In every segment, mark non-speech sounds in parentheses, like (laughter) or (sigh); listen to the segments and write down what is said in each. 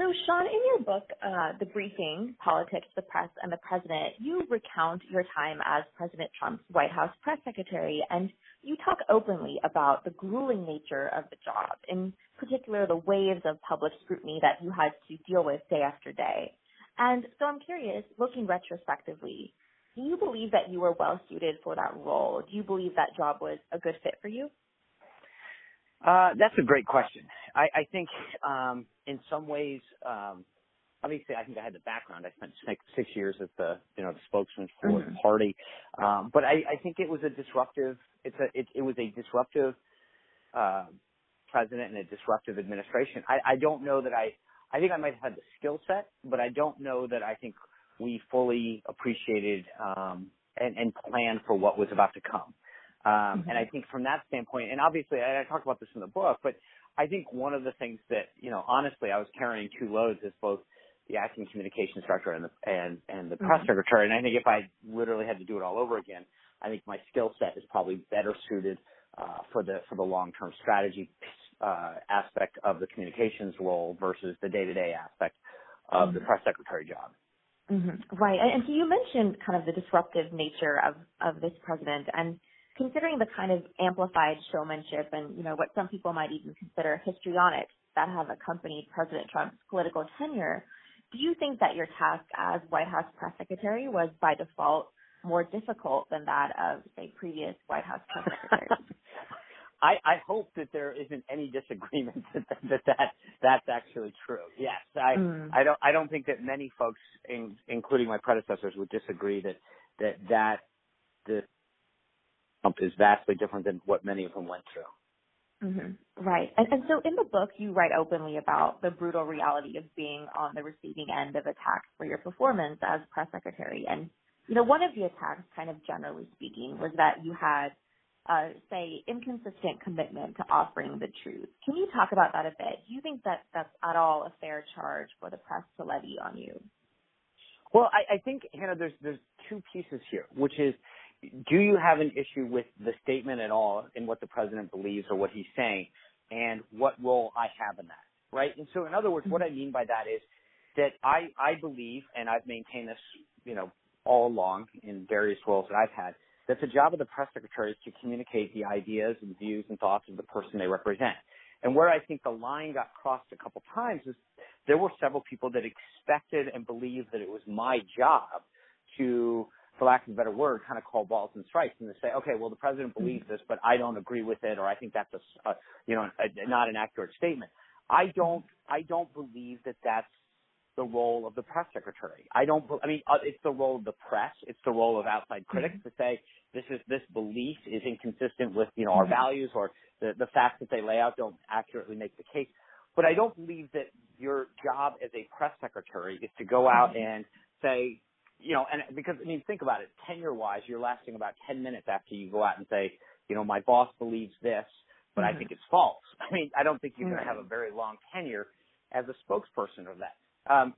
So, Sean, in your book, uh, The Briefing Politics, the Press, and the President, you recount your time as President Trump's White House press secretary, and you talk openly about the grueling nature of the job, in particular, the waves of public scrutiny that you had to deal with day after day. And so I'm curious, looking retrospectively, do you believe that you were well suited for that role? Do you believe that job was a good fit for you? Uh, that's a great question. I, I think um, in some ways, um, obviously, I think I had the background. I spent six, six years as the you know the spokesman for mm-hmm. the party, um, but I, I think it was a disruptive. It's a it, it was a disruptive uh, president and a disruptive administration. I, I don't know that I. I think I might have had the skill set, but I don't know that I think we fully appreciated um, and, and planned for what was about to come. Um, mm-hmm. And I think from that standpoint, and obviously I, I talk about this in the book, but I think one of the things that, you know, honestly, I was carrying two loads as both the acting communications director and the, and, and the press mm-hmm. secretary. And I think if I literally had to do it all over again, I think my skill set is probably better suited, uh, for the, for the long-term strategy, uh, aspect of the communications role versus the day-to-day aspect of mm-hmm. the press secretary job. Mm-hmm. Right. And, and so you mentioned kind of the disruptive nature of, of this president and considering the kind of amplified showmanship and, you know, what some people might even consider histrionics that have accompanied President Trump's political tenure, do you think that your task as White House press secretary was by default more difficult than that of, say, previous White House press secretaries? (laughs) I, I hope that there isn't any disagreement (laughs) that that, that that's actually true. Yes, I mm. I don't I don't think that many folks, in, including my predecessors, would disagree that that that the is vastly different than what many of them went through. Mm-hmm. Right. And, and so in the book, you write openly about the brutal reality of being on the receiving end of attacks for your performance as press secretary. And, you know, one of the attacks, kind of generally speaking, was that you had, uh, say, inconsistent commitment to offering the truth. Can you talk about that a bit? Do you think that that's at all a fair charge for the press to levy on you? Well, I, I think, Hannah, there's there's two pieces here, which is do you have an issue with the statement at all in what the president believes or what he's saying and what role I have in that, right? And so in other words, what I mm-hmm. mean by that is that I, I believe, and I've maintained this, you know, all along in various roles that I've had, that the job of the press secretary is to communicate the ideas and views and thoughts of the person they represent. And where I think the line got crossed a couple times is there were several people that expected and believed that it was my job to for lack of a better word, kind of call balls and strikes and to say, okay, well, the president mm-hmm. believes this, but I don't agree with it, or I think that's a, a you know, a, not an accurate statement. I don't, I don't believe that that's the role of the press secretary. I don't, I mean, uh, it's the role of the press. It's the role of outside critics mm-hmm. to say this is, this belief is inconsistent with, you know, our mm-hmm. values or the, the facts that they lay out don't accurately make the case. But I don't believe that your job as a press secretary is to go out mm-hmm. and say, you know, and because I mean, think about it. Tenure wise, you're lasting about 10 minutes after you go out and say, you know, my boss believes this, but mm-hmm. I think it's false. (laughs) I mean, I don't think you're going to have a very long tenure as a spokesperson of that. Um,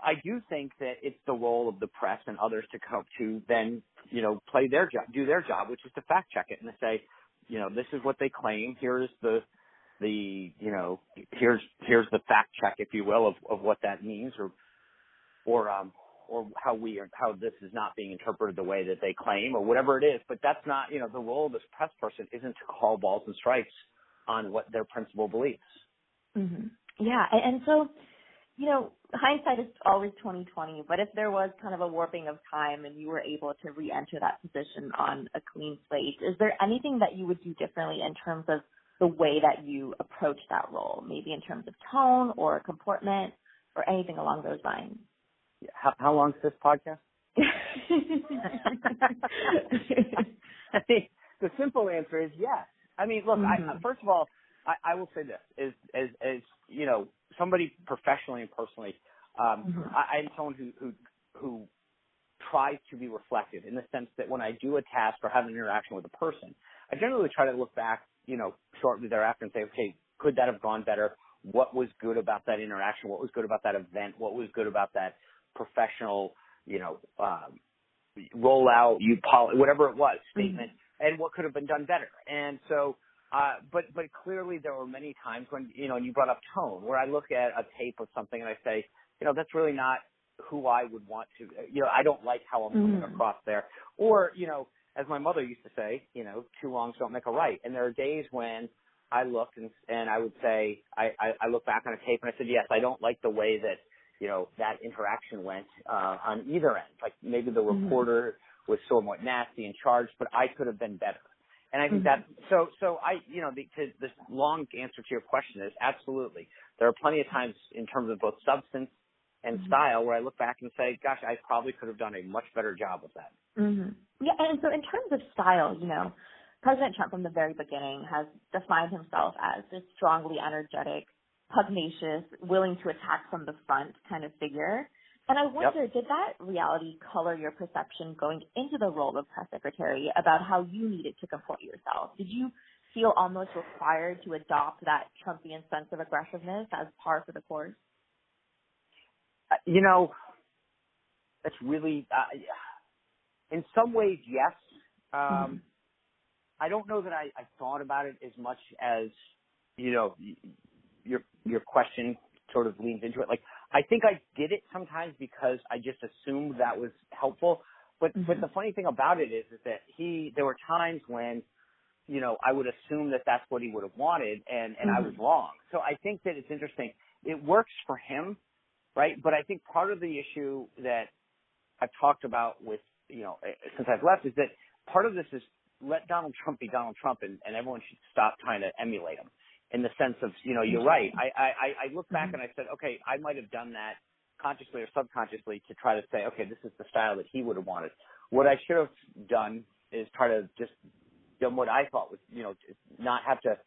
I do think that it's the role of the press and others to come to then, you know, play their job, do their job, which is to fact check it and to say, you know, this is what they claim. Here's the, the, you know, here's, here's the fact check, if you will, of, of what that means or, or, um, or how we how this is not being interpreted the way that they claim or whatever it is. But that's not, you know, the role of this press person isn't to call balls and strikes on what their principal believes. Mm-hmm. Yeah. And, and so, you know, hindsight is always 2020, but if there was kind of a warping of time and you were able to re-enter that position on a clean slate, is there anything that you would do differently in terms of the way that you approach that role, maybe in terms of tone or comportment or anything along those lines? How, how long is this podcast? (laughs) (laughs) I mean, the simple answer is yes. I mean, look, mm-hmm. I, first of all, I, I will say this: is as as you know, somebody professionally and personally, um, mm-hmm. I, I'm someone who who who tries to be reflective in the sense that when I do a task or have an interaction with a person, I generally try to look back, you know, shortly thereafter and say, okay, could that have gone better? What was good about that interaction? What was good about that event? What was good about that professional, you know, um, rollout, you poli- whatever it was, statement, mm-hmm. and what could have been done better. And so uh, but but clearly there were many times when you know, and you brought up tone, where I look at a tape of something and I say, you know, that's really not who I would want to. You know, I don't like how I'm coming Mhm. across there. Or you know, as my mother used to say, you know, two wrongs don't make a right. And there are days when I looked and and I would say, I I, I look back on a tape and I said, yes, I don't like the way that you know that interaction went uh, on either end. Like maybe the Mhm. reporter was somewhat nasty and charged, but I could have been better. And I think Mhm. that so so I you know the to the long answer to your question is absolutely. There are plenty of times in terms of both substance and Mhm. style where I look back and say, gosh, I probably could have done a much better job of that. hmm Yeah, and so in terms of style, you know, President Trump from the very beginning has defined himself as this strongly energetic, pugnacious, willing to attack from the front kind of figure. And I wonder, did that reality color your perception going into the role of press secretary about how you needed to comport yourself? Did you feel almost required to adopt that Trumpian sense of aggressiveness as par for the course? Uh, You know, that's really, uh, in some ways, yes. Um, Mhm. I don't know that I, I thought about it as much as, you know, your your question sort of leans into it. Like, I think I did it sometimes because I just assumed that was helpful. But but Mhm. the funny thing about it is, is that he there were times when, you know, I would assume that that's what he would have wanted, and and I was Mhm. wrong. So I think that it's interesting. It works for him, right? But I think part of the issue that I've talked about with, you know, eh, since I've left is that part of this is let Donald Trump be Donald Trump and, and everyone should stop trying to emulate him in the sense of, you know, you're right. I, I, I look back Mhm. and I said, okay, I might have done that consciously or subconsciously to try to say, okay, this is the style that he would have wanted. What I should have done is try to just done what I thought was, you know, not have to,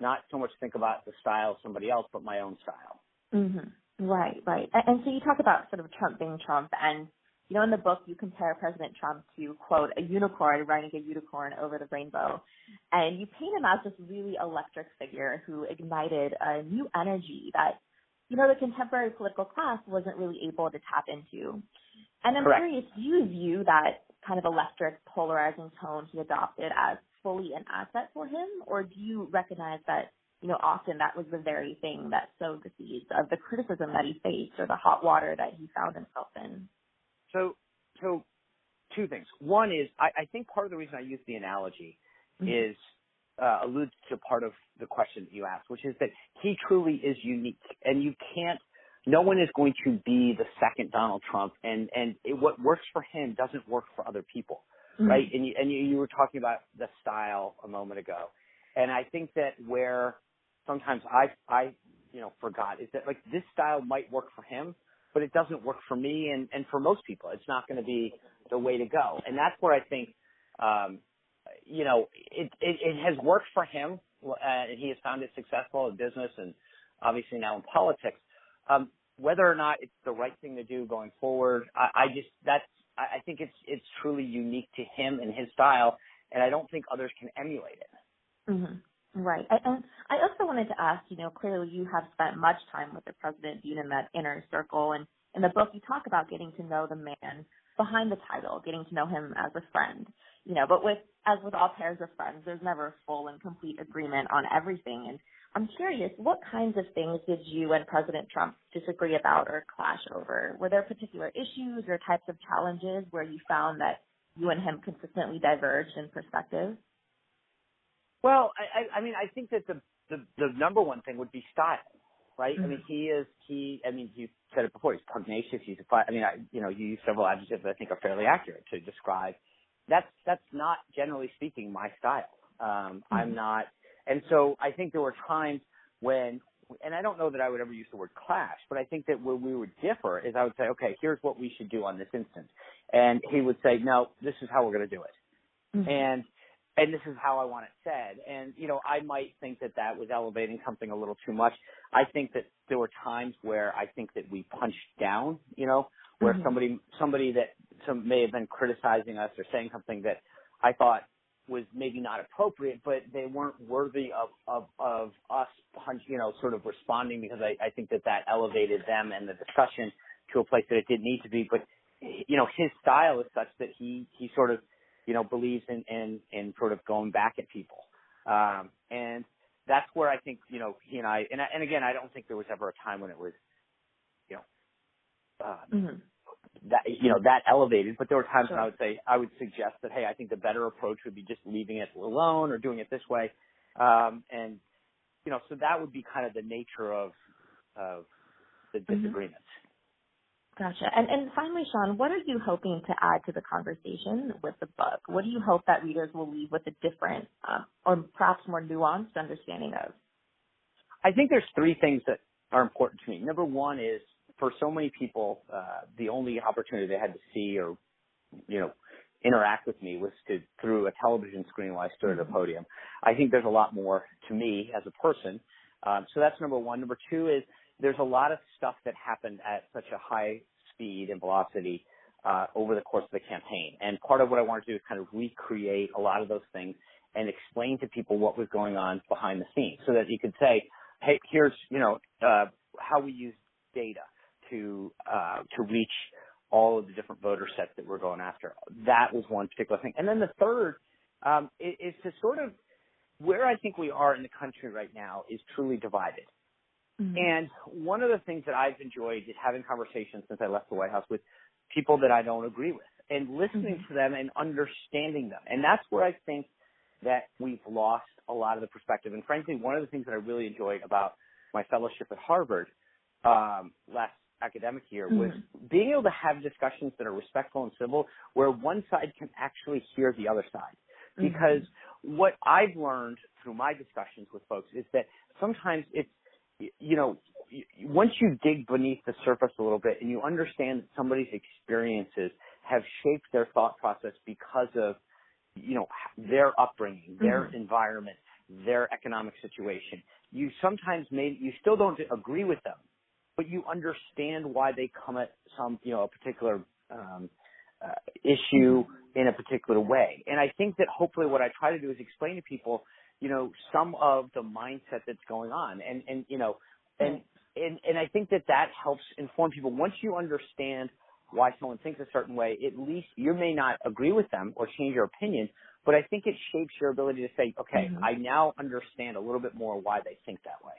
not so much think about the style of somebody else, but my own style. Mm-hmm. Right, right. And, and so you talk about sort of Trump being Trump, and you know, in the book you compare President Trump to quote a unicorn riding a unicorn over the rainbow, and you paint him as this really electric figure who ignited a new energy that you know the contemporary political class wasn't really able to tap into. And I'm Correct. curious, do you view that kind of electric, polarizing tone he adopted as fully an asset for him, or do you recognize that you know, often that was the very thing that sowed the seeds of the criticism that he faced or the hot water that he found himself in. So, so two things. One is I, I think part of the reason I use the analogy Mhm. is uh, alludes to part of the question that you asked, which is that he truly is unique, and you can't. No one is going to be the second Donald Trump, and and it, what works for him doesn't work for other people, Mhm. right? And you, and you, you were talking about the style a moment ago, and I think that where sometimes I I you know forgot is that like this style might work for him, but it doesn't work for me and and for most people. It's not going to be the way to go, and that's where I think um, you know it, it it has worked for him, uh, and he has found it successful in business and obviously now in politics. Um, whether or not it's the right thing to do going forward, I, I just that's I, think it's it's truly unique to him and his style, and I don't think others can emulate it. Mhm. Right. I- And I also wanted to ask, you know, clearly you have spent much time with the president, being in that inner circle. And in the book, you talk about getting to know the man behind the title, getting to know him as a friend. You know, but with, as with all pairs of friends, there's never full and complete agreement on everything. And I'm curious, what kinds of things did you and President Trump disagree about or clash over? Were there particular issues or types of challenges where you found that you and him consistently diverged in perspective? Well, I, I, mean, I think that the, the the number one thing would be style, right? I mean, he is he. I mean, you said it before. He's pugnacious. He's a. fi- I mean, I, you know, you use several adjectives that I think are fairly accurate to describe. That's that's not generally speaking my style. Um, I'm Mhm. not, and so I think there were times when, and I don't know that I would ever use the word clash, but I think that where we would differ is I would say, okay, here's what we should do on this instance, and he would say, no, this is how we're going to do it Mhm. and and this is how I want it said. And you know, I might think that that was elevating something a little too much. I think that there were times where I think that we punched down. You know, where Mhm. somebody somebody that some may have been criticizing us or saying something that I thought was maybe not appropriate, but they weren't worthy of of of us punch, you know, sort of responding because I, I think that that elevated them and the discussion to a place that it didn't need to be. But you know, his style is such that he he sort of you know believes in in in sort of going back at people. Um, and that's where I think, you know, he and I, and, and again, I don't think there was ever a time when it was, you know, uh, mm-hmm. that, you know, that elevated, but there were times sure. when I would say, I would suggest that, hey, I think the better approach would be just leaving it alone or doing it this way. Um, and, you know, so that would be kind of the nature of, of the disagreements. Mm-hmm. Gotcha. And, and finally, Sean, what are you hoping to add to the conversation with the book? What do you hope that readers will leave with a different um, or perhaps more nuanced understanding of? I think there's three things that are important to me. Number one is for so many people, uh, the only opportunity they had to see or, you know, interact with me was to through a television screen while I stood at a mm-hmm. podium. I think there's a lot more to me as a person. Um, so that's number one. Number two is there's a lot of stuff that happened at such a high speed and velocity uh, over the course of the campaign. And part of what I wanted to do is kind of recreate a lot of those things and explain to people what was going on behind the scenes so that you could say, hey, here's, you know, uh, how we use data to, uh, to reach all of the different voter sets that we're going after. That was one particular thing. And then the third um, is, is to sort of where I think we are in the country right now is truly divided. Mm-hmm. And one of the things that I've enjoyed is having conversations since I left the White House with people that I don't agree with and listening mm-hmm. to them and understanding them. And that's where I think that we've lost a lot of the perspective. And frankly, one of the things that I really enjoyed about my fellowship at Harvard um, last academic year mm-hmm. was being able to have discussions that are respectful and civil where one side can actually hear the other side. Mm-hmm. Because what I've learned through my discussions with folks is that sometimes it's you know, once you dig beneath the surface a little bit and you understand that somebody's experiences have shaped their thought process because of, you know, their upbringing, their mm-hmm. environment, their economic situation, you sometimes may, you still don't agree with them, but you understand why they come at some, you know, a particular, um, uh, issue in a particular way. And I think that hopefully what I try to do is explain to people you know, some of the mindset that's going on. And, and, you know, and, and, and I think that that helps inform people. Once you understand why someone thinks a certain way, at least you may not agree with them or change your opinion, but I think it shapes your ability to say, okay, mm-hmm. I now understand a little bit more why they think that way.